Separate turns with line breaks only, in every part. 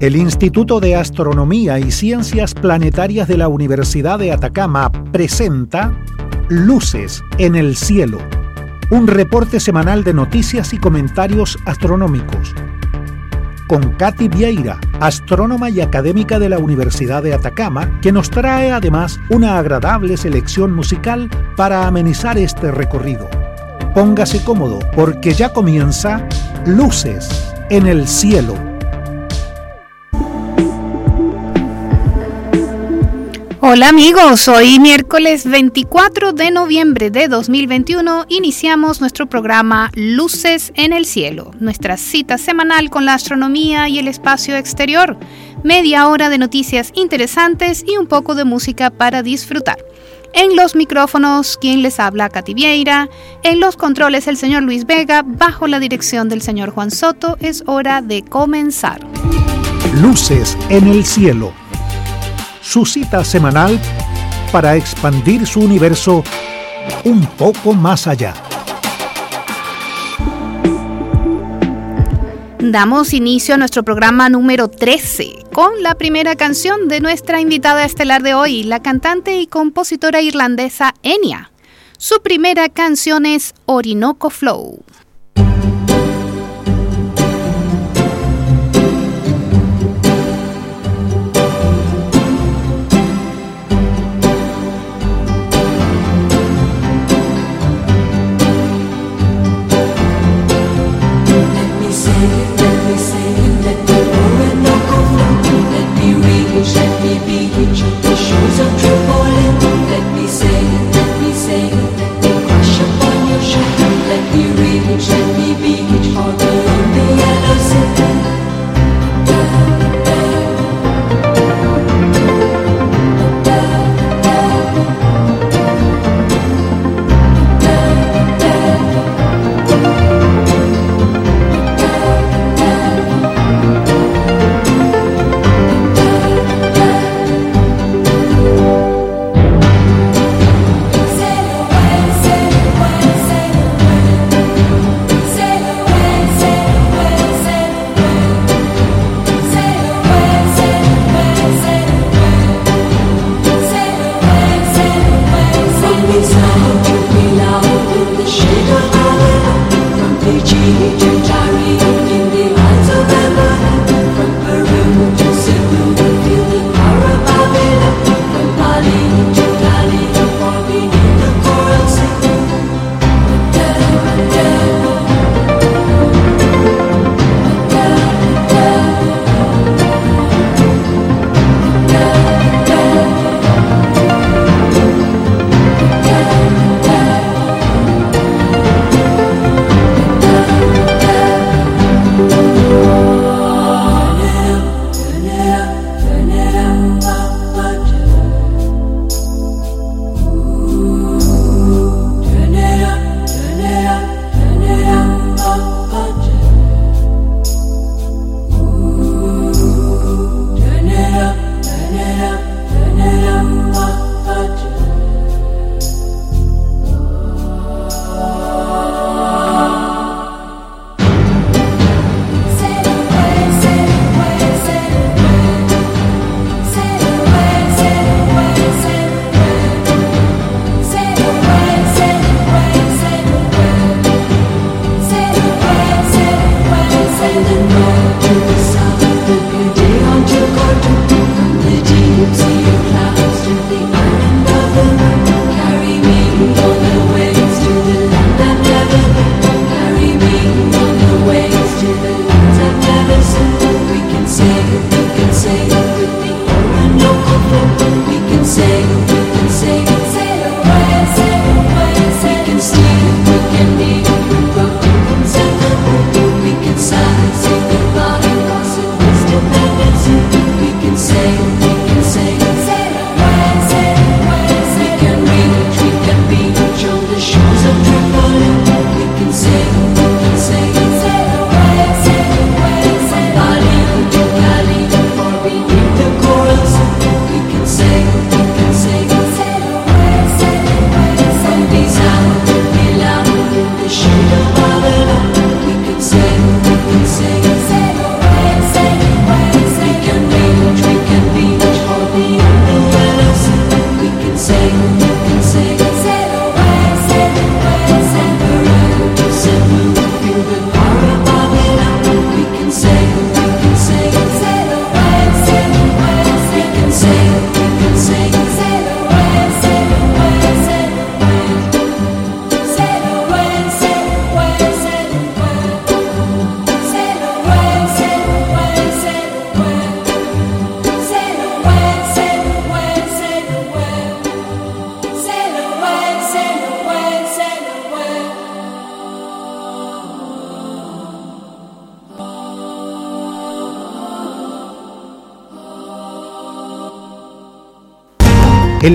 El Instituto de Astronomía y Ciencias Planetarias de la Universidad de Atacama presenta Luces en el Cielo, un reporte semanal de noticias y comentarios astronómicos. Con Katy Vieira, astrónoma y académica de la Universidad de Atacama, que nos trae además una agradable selección musical para amenizar este recorrido. Póngase cómodo porque ya comienza Luces en el Cielo.
Hola amigos, hoy miércoles 24 de noviembre de 2021 iniciamos nuestro programa Luces en el Cielo, nuestra cita semanal con la astronomía y el espacio exterior, media hora de noticias interesantes y un poco de música para disfrutar. En los micrófonos, quien les habla, Katy Vieira. En los controles, el señor Luis Vega. Bajo la dirección del señor Juan Soto, es hora de comenzar.
Luces en el cielo su cita semanal para expandir su universo un poco más allá.
Damos inicio a nuestro programa número 13 con la primera canción de nuestra invitada estelar de hoy, la cantante y compositora irlandesa Enya. Su primera canción es Orinoco Flow.
baby,
you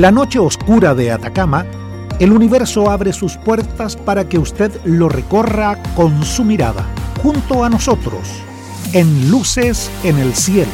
la noche oscura de Atacama, el universo abre sus puertas para que usted lo recorra con su mirada, junto a nosotros, en Luces en el Cielo.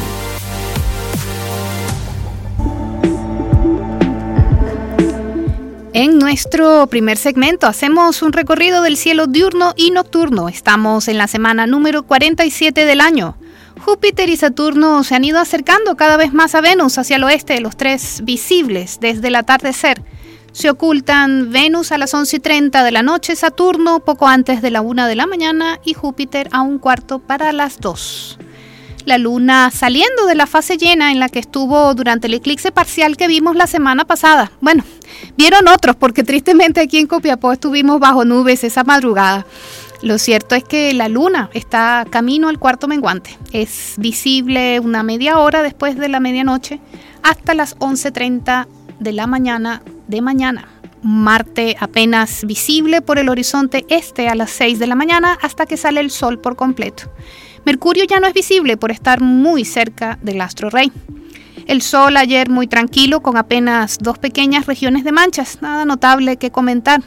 En nuestro primer segmento hacemos un recorrido del cielo diurno y nocturno. Estamos en la semana número 47 del año. Júpiter y Saturno se han ido acercando cada vez más a Venus hacia el oeste, los tres visibles desde el atardecer. Se ocultan Venus a las 11 y 30 de la noche, Saturno poco antes de la 1 de la mañana y Júpiter a un cuarto para las 2. La luna saliendo de la fase llena en la que estuvo durante el eclipse parcial que vimos la semana pasada. Bueno, vieron otros porque tristemente aquí en Copiapó estuvimos bajo nubes esa madrugada. Lo cierto es que la luna está camino al cuarto menguante. Es visible una media hora después de la medianoche hasta las 11.30 de la mañana de mañana. Marte apenas visible por el horizonte este a las 6 de la mañana hasta que sale el sol por completo. Mercurio ya no es visible por estar muy cerca del astro rey. El sol ayer muy tranquilo con apenas dos pequeñas regiones de manchas, nada notable que comentar.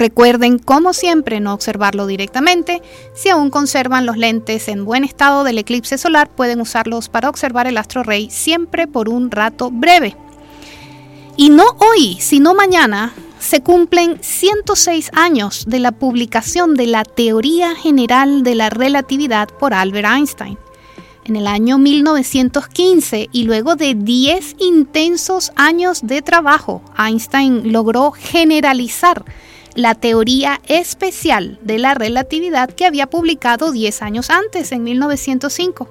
Recuerden, como siempre, no observarlo directamente. Si aún conservan los lentes en buen estado del eclipse solar, pueden usarlos para observar el astro rey siempre por un rato breve. Y no hoy, sino mañana, se cumplen 106 años de la publicación de la Teoría General de la Relatividad por Albert Einstein. En el año 1915 y luego de 10 intensos años de trabajo, Einstein logró generalizar la teoría especial de la relatividad que había publicado 10 años antes, en 1905.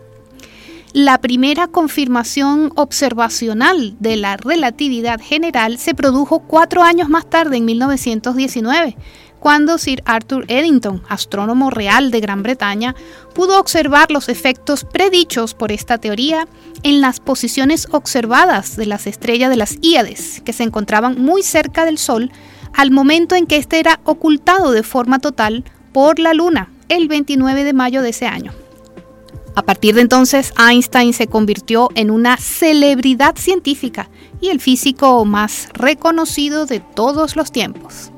La primera confirmación observacional de la relatividad general se produjo cuatro años más tarde, en 1919, cuando Sir Arthur Eddington, astrónomo real de Gran Bretaña, pudo observar los efectos predichos por esta teoría en las posiciones observadas de las estrellas de las Íades, que se encontraban muy cerca del Sol al momento en que éste era ocultado de forma total por la Luna, el 29 de mayo de ese año. A partir de entonces, Einstein se convirtió en una celebridad científica y el físico más reconocido de todos los tiempos.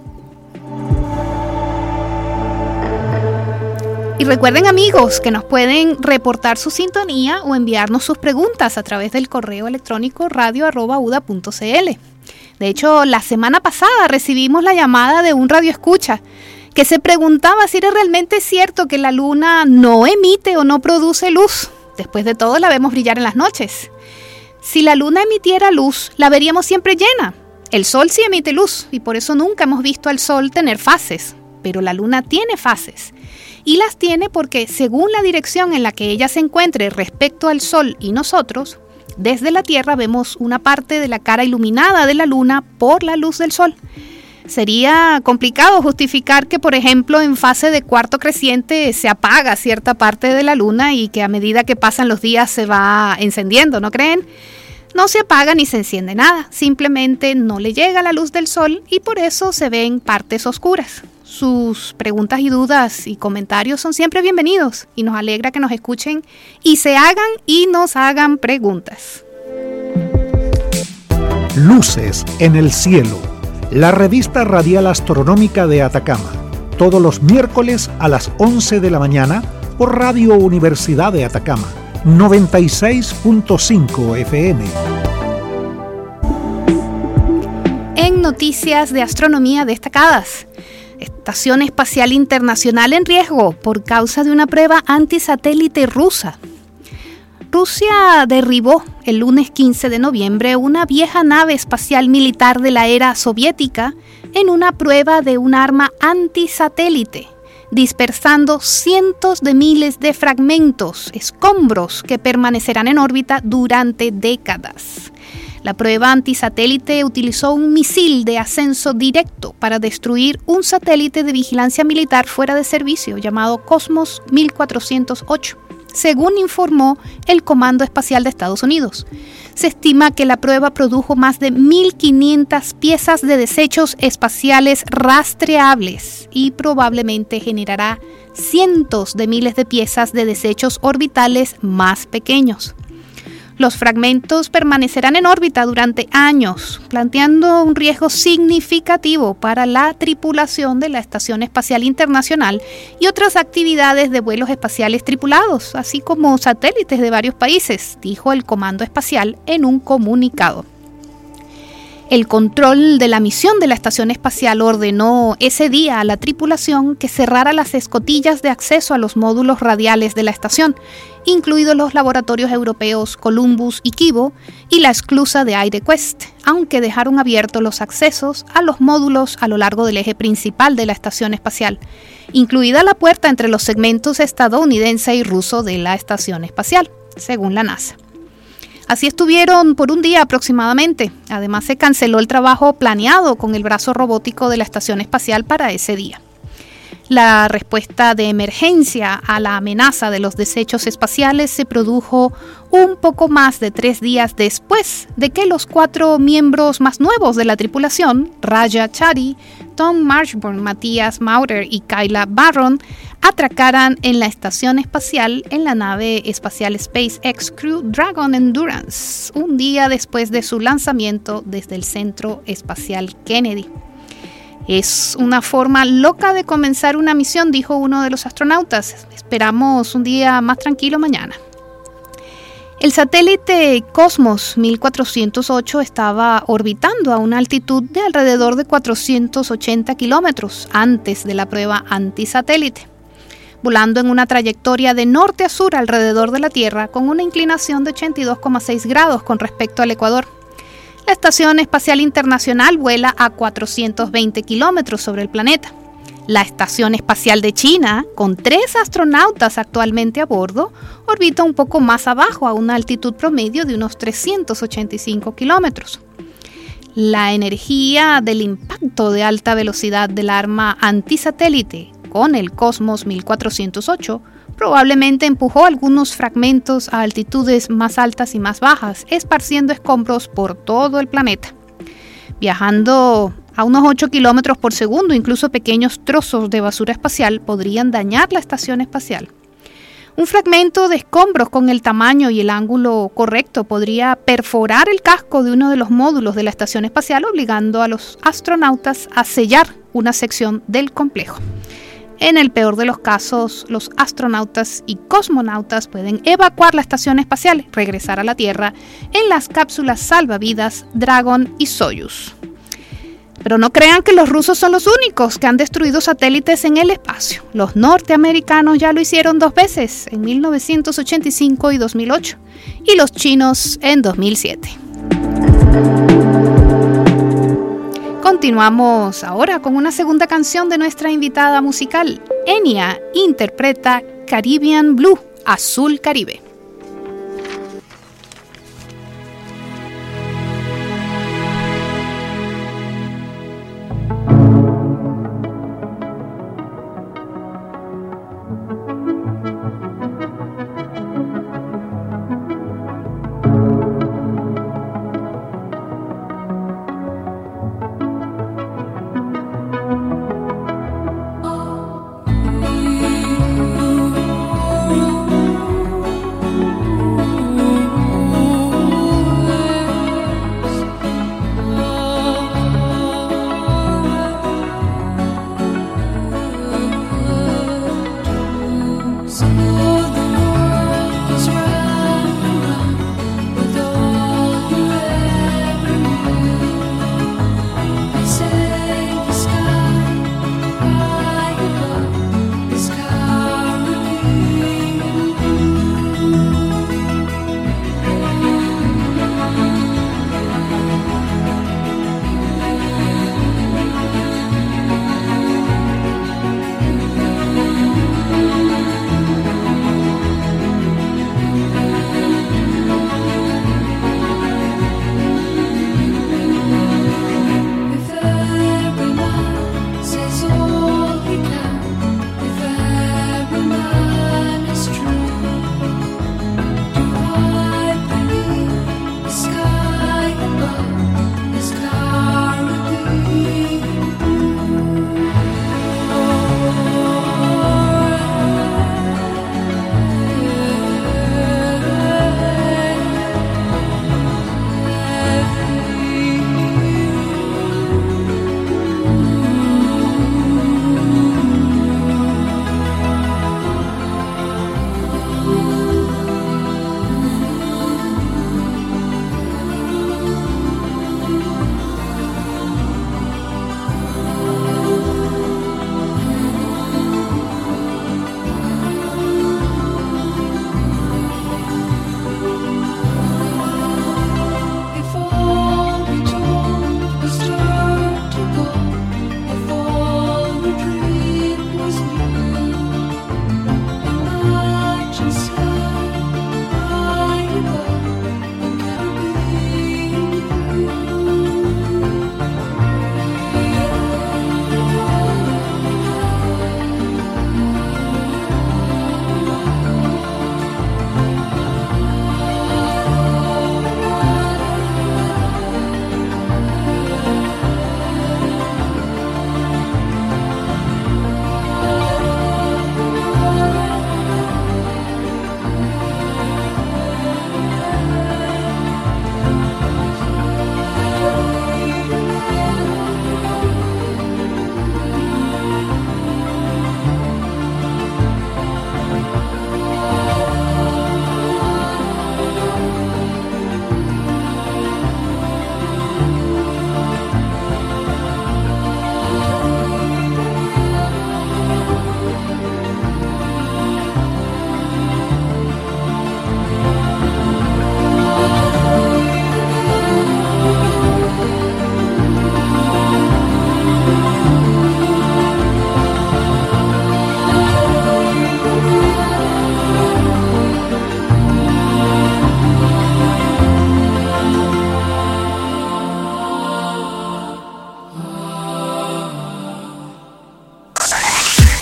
Y recuerden amigos que nos pueden reportar su sintonía o enviarnos sus preguntas a través del correo electrónico radio.uda.cl. De hecho, la semana pasada recibimos la llamada de un radio escucha que se preguntaba si era realmente cierto que la luna no emite o no produce luz. Después de todo, la vemos brillar en las noches. Si la luna emitiera luz, la veríamos siempre llena. El sol sí emite luz y por eso nunca hemos visto al sol tener fases, pero la luna tiene fases. Y las tiene porque según la dirección en la que ella se encuentre respecto al sol y nosotros, desde la Tierra vemos una parte de la cara iluminada de la Luna por la luz del Sol. Sería complicado justificar que, por ejemplo, en fase de cuarto creciente se apaga cierta parte de la Luna y que a medida que pasan los días se va encendiendo, ¿no creen? No se apaga ni se enciende nada, simplemente no le llega la luz del sol y por eso se ven partes oscuras. Sus preguntas y dudas y comentarios son siempre bienvenidos y nos alegra que nos escuchen y se hagan y nos hagan preguntas.
Luces en el cielo, la revista radial astronómica de Atacama, todos los miércoles a las 11 de la mañana por Radio Universidad de Atacama, 96.5 FM.
En noticias de astronomía destacadas, Estación Espacial Internacional en riesgo por causa de una prueba antisatélite rusa. Rusia derribó el lunes 15 de noviembre una vieja nave espacial militar de la era soviética en una prueba de un arma antisatélite, dispersando cientos de miles de fragmentos, escombros que permanecerán en órbita durante décadas. La prueba antisatélite utilizó un misil de ascenso directo para destruir un satélite de vigilancia militar fuera de servicio llamado Cosmos 1408, según informó el Comando Espacial de Estados Unidos. Se estima que la prueba produjo más de 1.500 piezas de desechos espaciales rastreables y probablemente generará cientos de miles de piezas de desechos orbitales más pequeños. Los fragmentos permanecerán en órbita durante años, planteando un riesgo significativo para la tripulación de la Estación Espacial Internacional y otras actividades de vuelos espaciales tripulados, así como satélites de varios países, dijo el Comando Espacial en un comunicado. El control de la misión de la Estación Espacial ordenó ese día a la tripulación que cerrara las escotillas de acceso a los módulos radiales de la estación, incluidos los laboratorios europeos Columbus y Kibo y la esclusa de Aire Quest, aunque dejaron abiertos los accesos a los módulos a lo largo del eje principal de la estación espacial, incluida la puerta entre los segmentos estadounidense y ruso de la estación espacial, según la NASA. Así estuvieron por un día aproximadamente. Además se canceló el trabajo planeado con el brazo robótico de la Estación Espacial para ese día. La respuesta de emergencia a la amenaza de los desechos espaciales se produjo un poco más de tres días después de que los cuatro miembros más nuevos de la tripulación, Raja Chari, Tom Marshburn, Matías Maurer y Kyla Barron, atracaran en la estación espacial en la nave espacial SpaceX Crew Dragon Endurance, un día después de su lanzamiento desde el Centro Espacial Kennedy. Es una forma loca de comenzar una misión, dijo uno de los astronautas. Esperamos un día más tranquilo mañana. El satélite Cosmos 1408 estaba orbitando a una altitud de alrededor de 480 kilómetros antes de la prueba antisatélite, volando en una trayectoria de norte a sur alrededor de la Tierra con una inclinación de 82,6 grados con respecto al Ecuador. La Estación Espacial Internacional vuela a 420 kilómetros sobre el planeta. La Estación Espacial de China, con tres astronautas actualmente a bordo, orbita un poco más abajo a una altitud promedio de unos 385 kilómetros. La energía del impacto de alta velocidad del arma antisatélite con el Cosmos 1408 probablemente empujó algunos fragmentos a altitudes más altas y más bajas, esparciendo escombros por todo el planeta. Viajando a unos 8 kilómetros por segundo, incluso pequeños trozos de basura espacial podrían dañar la estación espacial. Un fragmento de escombros con el tamaño y el ángulo correcto podría perforar el casco de uno de los módulos de la estación espacial, obligando a los astronautas a sellar una sección del complejo. En el peor de los casos, los astronautas y cosmonautas pueden evacuar la estación espacial, regresar a la Tierra en las cápsulas salvavidas Dragon y Soyuz. Pero no crean que los rusos son los únicos que han destruido satélites en el espacio. Los norteamericanos ya lo hicieron dos veces, en 1985 y 2008, y los chinos en 2007. Continuamos ahora con una segunda canción de nuestra invitada musical. Enya interpreta Caribbean Blue, Azul Caribe.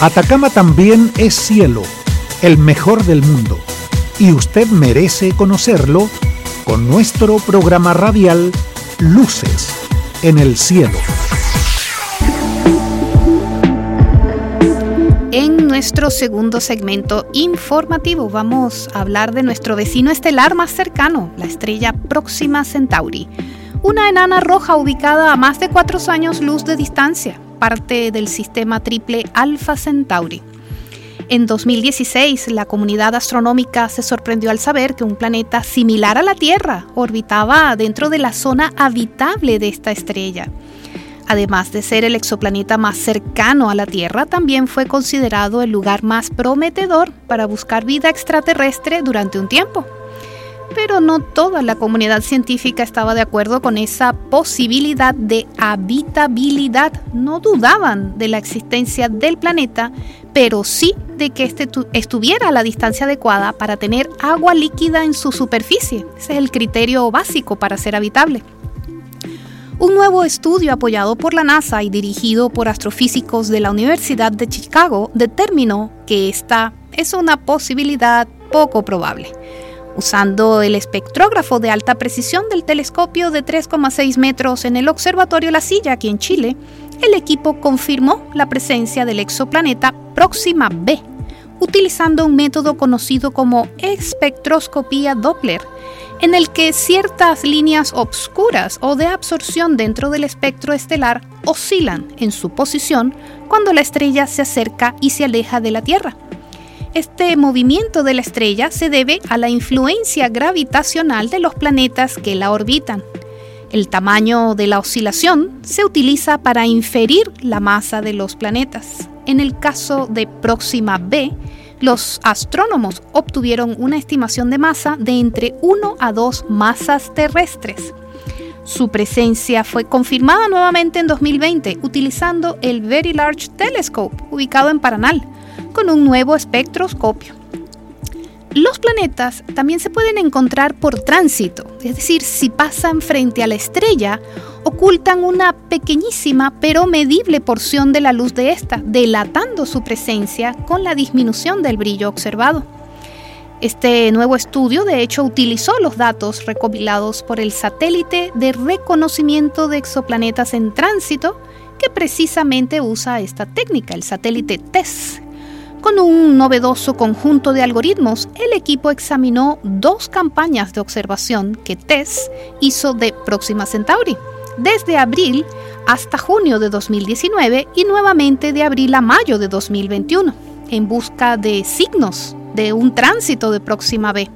Atacama también es cielo, el mejor del mundo, y usted merece conocerlo con nuestro programa radial Luces en el Cielo.
En nuestro segundo segmento informativo vamos a hablar de nuestro vecino estelar más cercano, la estrella Próxima Centauri, una enana roja ubicada a más de cuatro años luz de distancia parte del sistema triple Alpha Centauri. En 2016, la comunidad astronómica se sorprendió al saber que un planeta similar a la Tierra orbitaba dentro de la zona habitable de esta estrella. Además de ser el exoplaneta más cercano a la Tierra, también fue considerado el lugar más prometedor para buscar vida extraterrestre durante un tiempo pero no toda la comunidad científica estaba de acuerdo con esa posibilidad de habitabilidad. No dudaban de la existencia del planeta, pero sí de que este estuviera a la distancia adecuada para tener agua líquida en su superficie. Ese es el criterio básico para ser habitable. Un nuevo estudio apoyado por la NASA y dirigido por astrofísicos de la Universidad de Chicago determinó que esta es una posibilidad poco probable. Usando el espectrógrafo de alta precisión del telescopio de 3,6 metros en el Observatorio La Silla, aquí en Chile, el equipo confirmó la presencia del exoplaneta Próxima B, utilizando un método conocido como espectroscopía Doppler, en el que ciertas líneas obscuras o de absorción dentro del espectro estelar oscilan en su posición cuando la estrella se acerca y se aleja de la Tierra este movimiento de la estrella se debe a la influencia gravitacional de los planetas que la orbitan. El tamaño de la oscilación se utiliza para inferir la masa de los planetas. En el caso de Próxima B, los astrónomos obtuvieron una estimación de masa de entre 1 a 2 masas terrestres. Su presencia fue confirmada nuevamente en 2020 utilizando el Very Large Telescope ubicado en Paranal con un nuevo espectroscopio. Los planetas también se pueden encontrar por tránsito, es decir, si pasan frente a la estrella, ocultan una pequeñísima pero medible porción de la luz de esta, delatando su presencia con la disminución del brillo observado. Este nuevo estudio, de hecho, utilizó los datos recopilados por el satélite de reconocimiento de exoplanetas en tránsito, que precisamente usa esta técnica, el satélite TESS, con un novedoso conjunto de algoritmos, el equipo examinó dos campañas de observación que TESS hizo de Próxima Centauri, desde abril hasta junio de 2019 y nuevamente de abril a mayo de 2021, en busca de signos de un tránsito de Próxima B.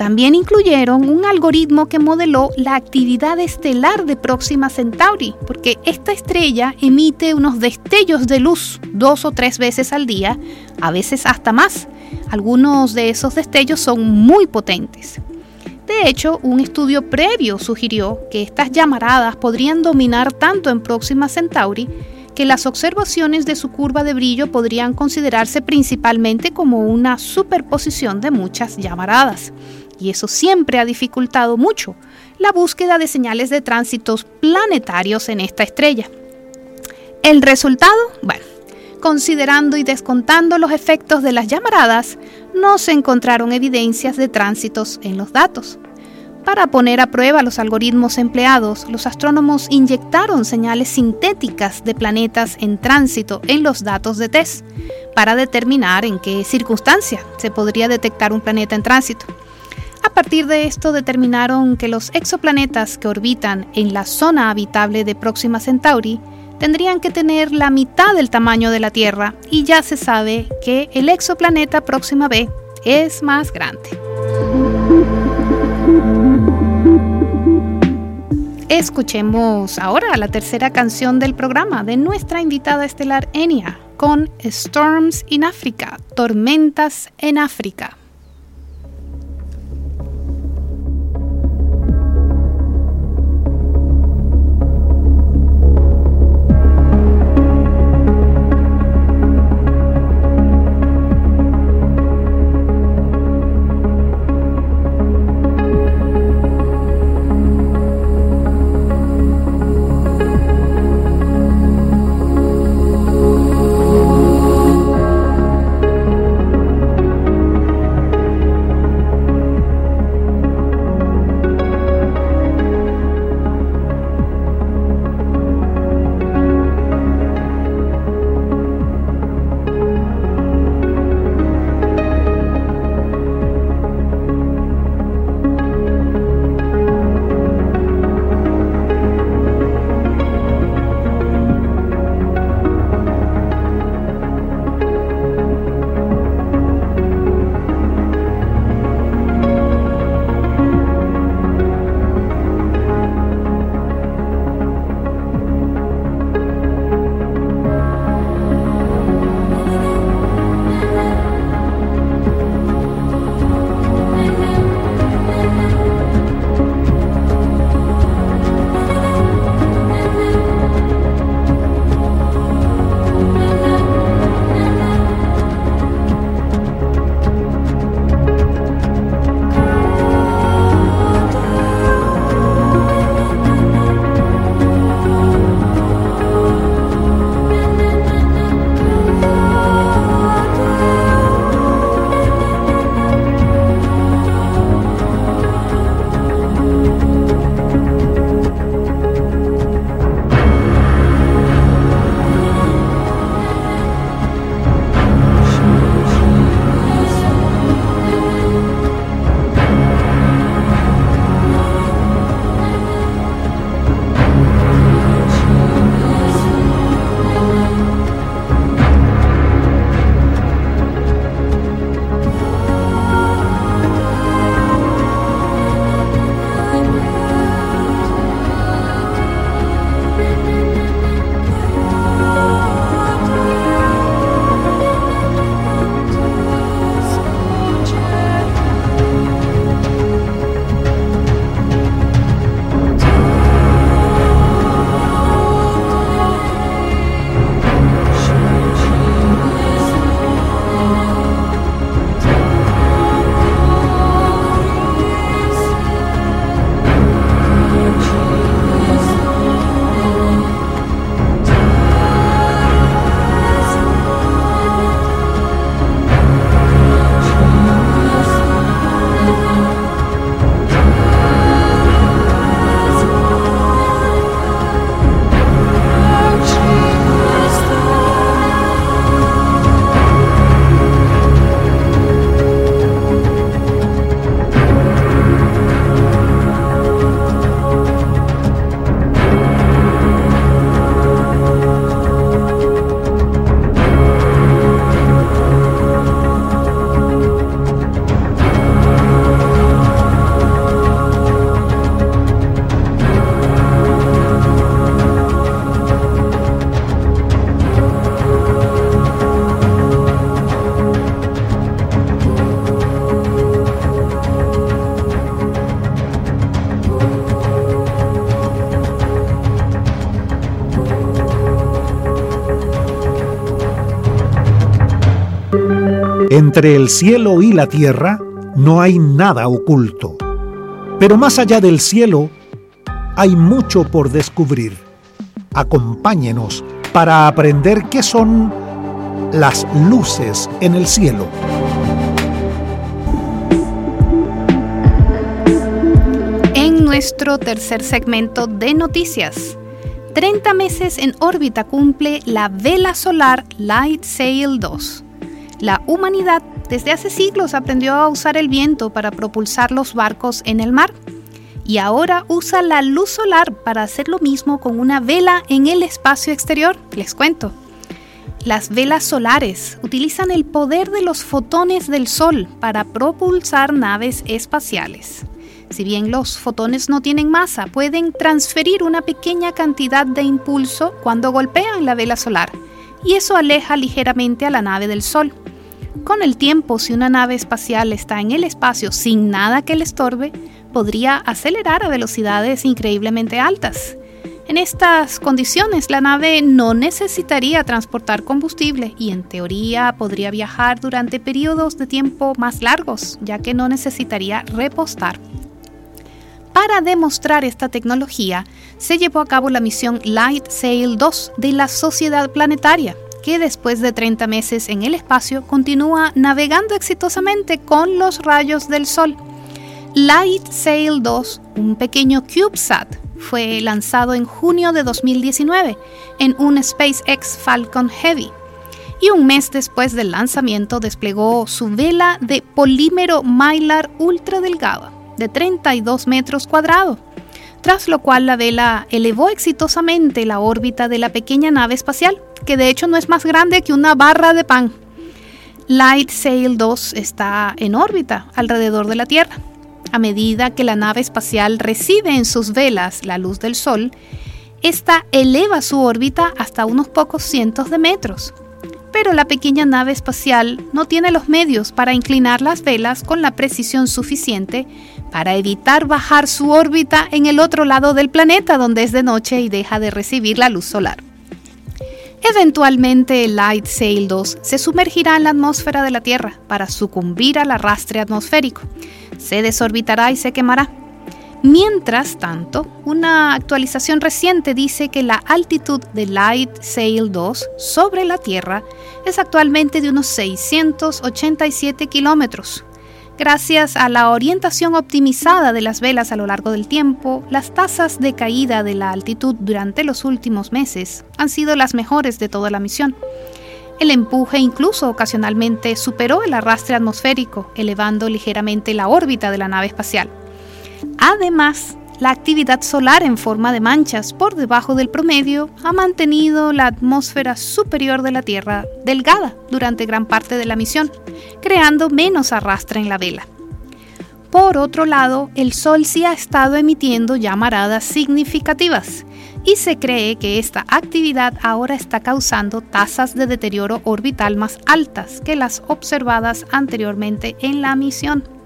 También incluyeron un algoritmo que modeló la actividad estelar de Próxima Centauri, porque esta estrella emite unos destellos de luz dos o tres veces al día, a veces hasta más. Algunos de esos destellos son muy potentes. De hecho, un estudio previo sugirió que estas llamaradas podrían dominar tanto en Próxima Centauri que las observaciones de su curva de brillo podrían considerarse principalmente como una superposición de muchas llamaradas y eso siempre ha dificultado mucho la búsqueda de señales de tránsitos planetarios en esta estrella. El resultado, bueno, considerando y descontando los efectos de las llamaradas, no se encontraron evidencias de tránsitos en los datos. Para poner a prueba los algoritmos empleados, los astrónomos inyectaron señales sintéticas de planetas en tránsito en los datos de TESS para determinar en qué circunstancia se podría detectar un planeta en tránsito. A partir de esto determinaron que los exoplanetas que orbitan en la zona habitable de Próxima Centauri tendrían que tener la mitad del tamaño de la Tierra y ya se sabe que el exoplaneta Próxima B es más grande. Escuchemos ahora la tercera canción del programa de nuestra invitada estelar Enya con Storms in Africa, Tormentas en África.
Entre el cielo y la tierra no hay nada oculto. Pero más allá del cielo, hay mucho por descubrir. Acompáñenos para aprender qué son las luces en el cielo.
En nuestro tercer segmento de noticias, 30 meses en órbita cumple la vela solar Light Sail 2. La humanidad desde hace siglos aprendió a usar el viento para propulsar los barcos en el mar y ahora usa la luz solar para hacer lo mismo con una vela en el espacio exterior. Les cuento. Las velas solares utilizan el poder de los fotones del Sol para propulsar naves espaciales. Si bien los fotones no tienen masa, pueden transferir una pequeña cantidad de impulso cuando golpean la vela solar, y eso aleja ligeramente a la nave del Sol. Con el tiempo, si una nave espacial está en el espacio sin nada que le estorbe, podría acelerar a velocidades increíblemente altas. En estas condiciones, la nave no necesitaría transportar combustible y en teoría podría viajar durante periodos de tiempo más largos, ya que no necesitaría repostar. Para demostrar esta tecnología, se llevó a cabo la misión Light Sail 2 de la Sociedad Planetaria, que después de 30 meses en el espacio continúa navegando exitosamente con los rayos del Sol. Light Sail 2, un pequeño CubeSat, fue lanzado en junio de 2019 en un SpaceX Falcon Heavy y un mes después del lanzamiento desplegó su vela de polímero Mylar ultra delgada de 32 metros cuadrados, tras lo cual la vela elevó exitosamente la órbita de la pequeña nave espacial, que de hecho no es más grande que una barra de pan. Light Sail 2 está en órbita alrededor de la Tierra. A medida que la nave espacial recibe en sus velas la luz del Sol, esta eleva su órbita hasta unos pocos cientos de metros, pero la pequeña nave espacial no tiene los medios para inclinar las velas con la precisión suficiente para evitar bajar su órbita en el otro lado del planeta donde es de noche y deja de recibir la luz solar. Eventualmente el Light Sail 2 se sumergirá en la atmósfera de la Tierra para sucumbir al arrastre atmosférico, se desorbitará y se quemará. Mientras tanto, una actualización reciente dice que la altitud de Light Sail 2 sobre la Tierra es actualmente de unos 687 kilómetros. Gracias a la orientación optimizada de las velas a lo largo del tiempo, las tasas de caída de la altitud durante los últimos meses han sido las mejores de toda la misión. El empuje incluso ocasionalmente superó el arrastre atmosférico, elevando ligeramente la órbita de la nave espacial. Además, la actividad solar en forma de manchas por debajo del promedio ha mantenido la atmósfera superior de la Tierra delgada durante gran parte de la misión, creando menos arrastre en la vela. Por otro lado, el Sol sí ha estado emitiendo llamaradas significativas y se cree que esta actividad ahora está causando tasas de deterioro orbital más altas que las observadas anteriormente en la misión.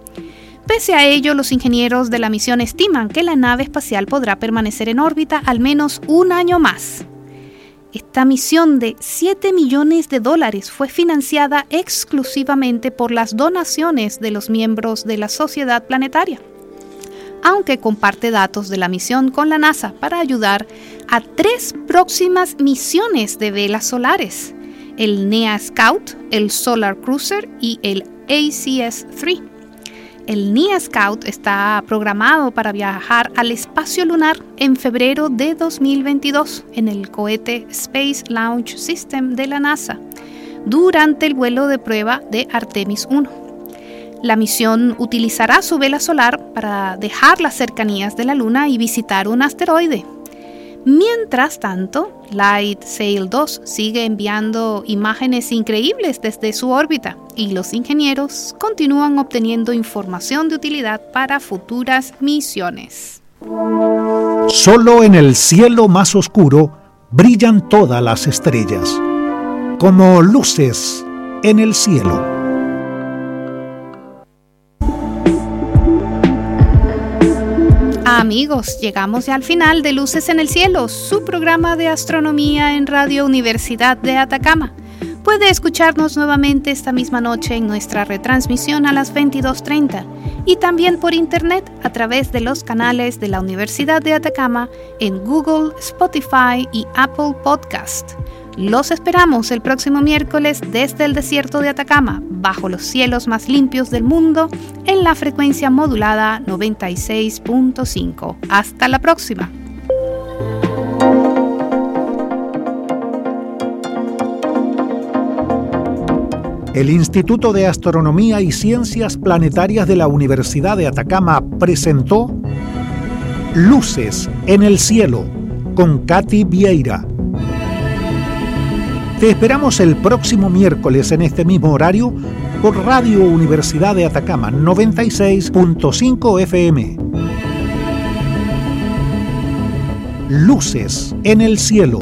Pese a ello, los ingenieros de la misión estiman que la nave espacial podrá permanecer en órbita al menos un año más. Esta misión de 7 millones de dólares fue financiada exclusivamente por las donaciones de los miembros de la Sociedad Planetaria, aunque comparte datos de la misión con la NASA para ayudar a tres próximas misiones de velas solares, el NEA Scout, el Solar Cruiser y el ACS-3. El NIA Scout está programado para viajar al espacio lunar en febrero de 2022 en el cohete Space Launch System de la NASA durante el vuelo de prueba de Artemis 1. La misión utilizará su vela solar para dejar las cercanías de la Luna y visitar un asteroide, Mientras tanto, Light Sail 2 sigue enviando imágenes increíbles desde su órbita y los ingenieros continúan obteniendo información de utilidad para futuras misiones.
Solo en el cielo más oscuro brillan todas las estrellas, como luces en el cielo.
Amigos, llegamos ya al final de Luces en el Cielo, su programa de astronomía en Radio Universidad de Atacama. Puede escucharnos nuevamente esta misma noche en nuestra retransmisión a las 22.30 y también por internet a través de los canales de la Universidad de Atacama en Google, Spotify y Apple Podcast. Los esperamos el próximo miércoles desde el desierto de Atacama, bajo los cielos más limpios del mundo, en la frecuencia modulada 96.5. Hasta la próxima.
El Instituto de Astronomía y Ciencias Planetarias de la Universidad de Atacama presentó Luces en el Cielo con Katy Vieira te esperamos el próximo miércoles en este mismo horario por Radio Universidad de Atacama 96.5 FM. Luces en el cielo.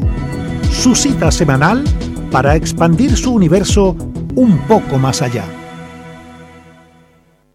Su cita semanal para expandir su universo un poco más allá.